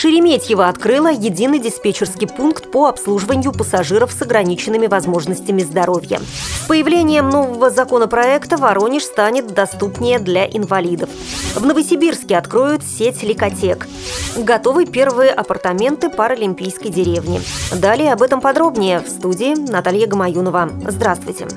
Шереметьево открыла единый диспетчерский пункт по обслуживанию пассажиров с ограниченными возможностями здоровья. С появлением нового законопроекта Воронеж станет доступнее для инвалидов. В Новосибирске откроют сеть ликотек. Готовы первые апартаменты Паралимпийской деревни. Далее об этом подробнее в студии Наталья Гамаюнова. Здравствуйте.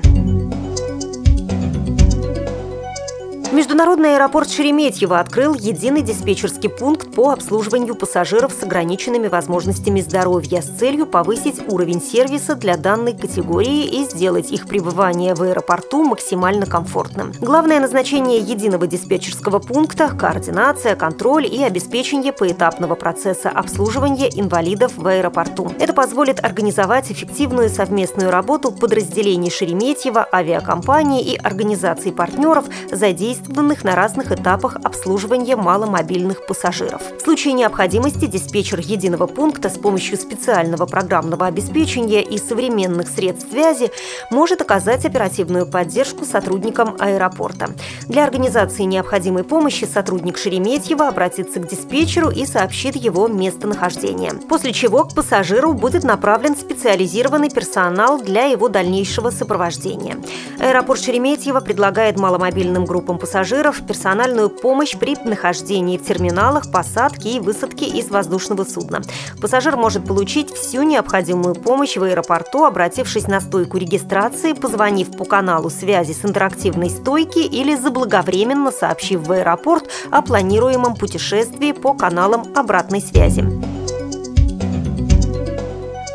Международный аэропорт Шереметьево открыл единый диспетчерский пункт по обслуживанию пассажиров с ограниченными возможностями здоровья с целью повысить уровень сервиса для данной категории и сделать их пребывание в аэропорту максимально комфортным. Главное назначение единого диспетчерского пункта – координация, контроль и обеспечение поэтапного процесса обслуживания инвалидов в аэропорту. Это позволит организовать эффективную совместную работу подразделений Шереметьево, авиакомпании и организаций партнеров, задействованных задействованных на разных этапах обслуживания маломобильных пассажиров. В случае необходимости диспетчер единого пункта с помощью специального программного обеспечения и современных средств связи может оказать оперативную поддержку сотрудникам аэропорта. Для организации необходимой помощи сотрудник Шереметьева обратится к диспетчеру и сообщит его местонахождение. После чего к пассажиру будет направлен специализированный персонал для его дальнейшего сопровождения. Аэропорт Шереметьево предлагает маломобильным группам пассажиров пассажиров персональную помощь при нахождении в терминалах, посадке и высадке из воздушного судна. Пассажир может получить всю необходимую помощь в аэропорту, обратившись на стойку регистрации, позвонив по каналу связи с интерактивной стойки или заблаговременно сообщив в аэропорт о планируемом путешествии по каналам обратной связи.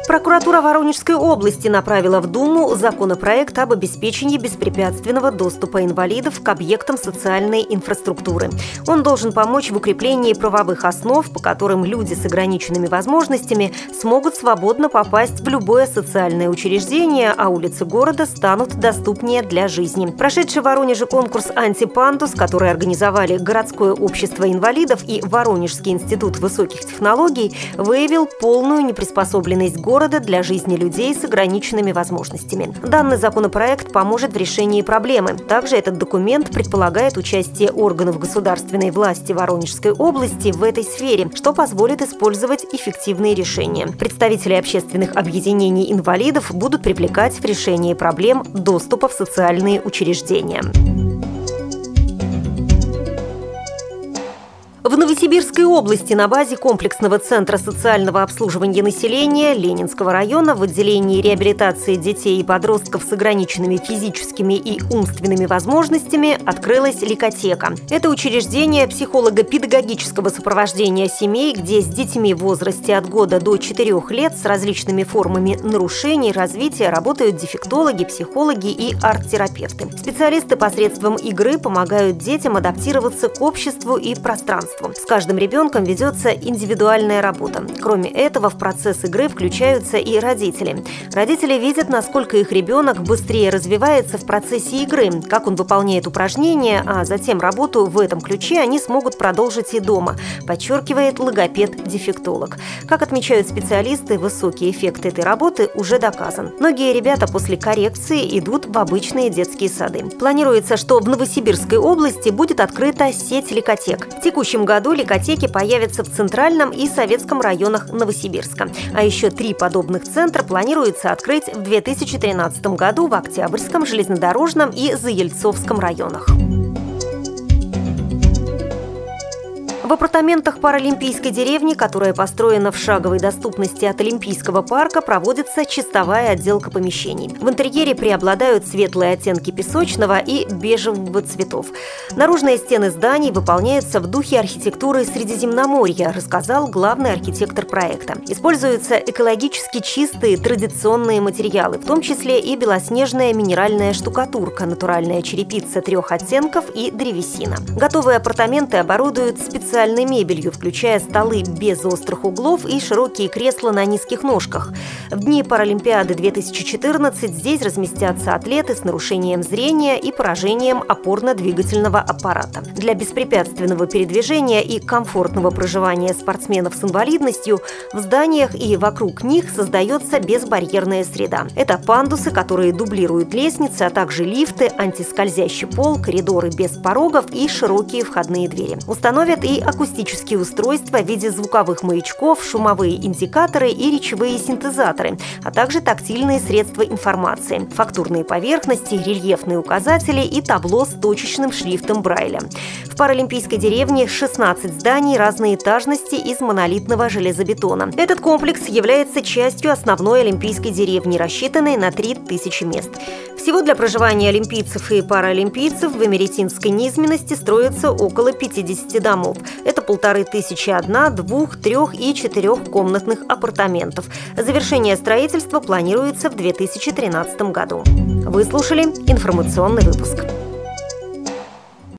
Прокуратура Воронежской области направила в Думу законопроект об обеспечении беспрепятственного доступа инвалидов к объектам социальной инфраструктуры. Он должен помочь в укреплении правовых основ, по которым люди с ограниченными возможностями смогут свободно попасть в любое социальное учреждение, а улицы города станут доступнее для жизни. Прошедший в Воронеже конкурс «Антипандус», который организовали Городское общество инвалидов и Воронежский институт высоких технологий, выявил полную неприспособленность города города для жизни людей с ограниченными возможностями. Данный законопроект поможет в решении проблемы. Также этот документ предполагает участие органов государственной власти Воронежской области в этой сфере, что позволит использовать эффективные решения. Представители общественных объединений инвалидов будут привлекать в решении проблем доступа в социальные учреждения. Новосибирской области на базе комплексного центра социального обслуживания населения Ленинского района в отделении реабилитации детей и подростков с ограниченными физическими и умственными возможностями открылась ликотека. Это учреждение психолого-педагогического сопровождения семей, где с детьми в возрасте от года до 4 лет с различными формами нарушений развития работают дефектологи, психологи и арт-терапевты. Специалисты посредством игры помогают детям адаптироваться к обществу и пространству каждым ребенком ведется индивидуальная работа. Кроме этого, в процесс игры включаются и родители. Родители видят, насколько их ребенок быстрее развивается в процессе игры, как он выполняет упражнения, а затем работу в этом ключе они смогут продолжить и дома, подчеркивает логопед-дефектолог. Как отмечают специалисты, высокий эффект этой работы уже доказан. Многие ребята после коррекции идут в обычные детские сады. Планируется, что в Новосибирской области будет открыта сеть ликотек. В текущем году ликотеки появятся в Центральном и Советском районах Новосибирска. А еще три подобных центра планируется открыть в 2013 году в Октябрьском, Железнодорожном и Заельцовском районах. В апартаментах Паралимпийской деревни, которая построена в шаговой доступности от Олимпийского парка, проводится чистовая отделка помещений. В интерьере преобладают светлые оттенки песочного и бежевого цветов. Наружные стены зданий выполняются в духе архитектуры Средиземноморья, рассказал главный архитектор проекта. Используются экологически чистые традиционные материалы, в том числе и белоснежная минеральная штукатурка, натуральная черепица трех оттенков и древесина. Готовые апартаменты оборудуют специальными специальной мебелью, включая столы без острых углов и широкие кресла на низких ножках. В дни Паралимпиады 2014 здесь разместятся атлеты с нарушением зрения и поражением опорно-двигательного аппарата. Для беспрепятственного передвижения и комфортного проживания спортсменов с инвалидностью в зданиях и вокруг них создается безбарьерная среда. Это пандусы, которые дублируют лестницы, а также лифты, антискользящий пол, коридоры без порогов и широкие входные двери. Установят и акустические устройства в виде звуковых маячков, шумовые индикаторы и речевые синтезаторы, а также тактильные средства информации, фактурные поверхности, рельефные указатели и табло с точечным шрифтом Брайля. В Паралимпийской деревне 16 зданий разной этажности из монолитного железобетона. Этот комплекс является частью основной олимпийской деревни, рассчитанной на 3000 мест. Всего для проживания олимпийцев и паралимпийцев в Эмеретинской низменности строится около 50 домов. Это полторы тысячи одна, двух, трех и четырехкомнатных апартаментов. Завершение строительства планируется в 2013 году. Вы слушали информационный выпуск.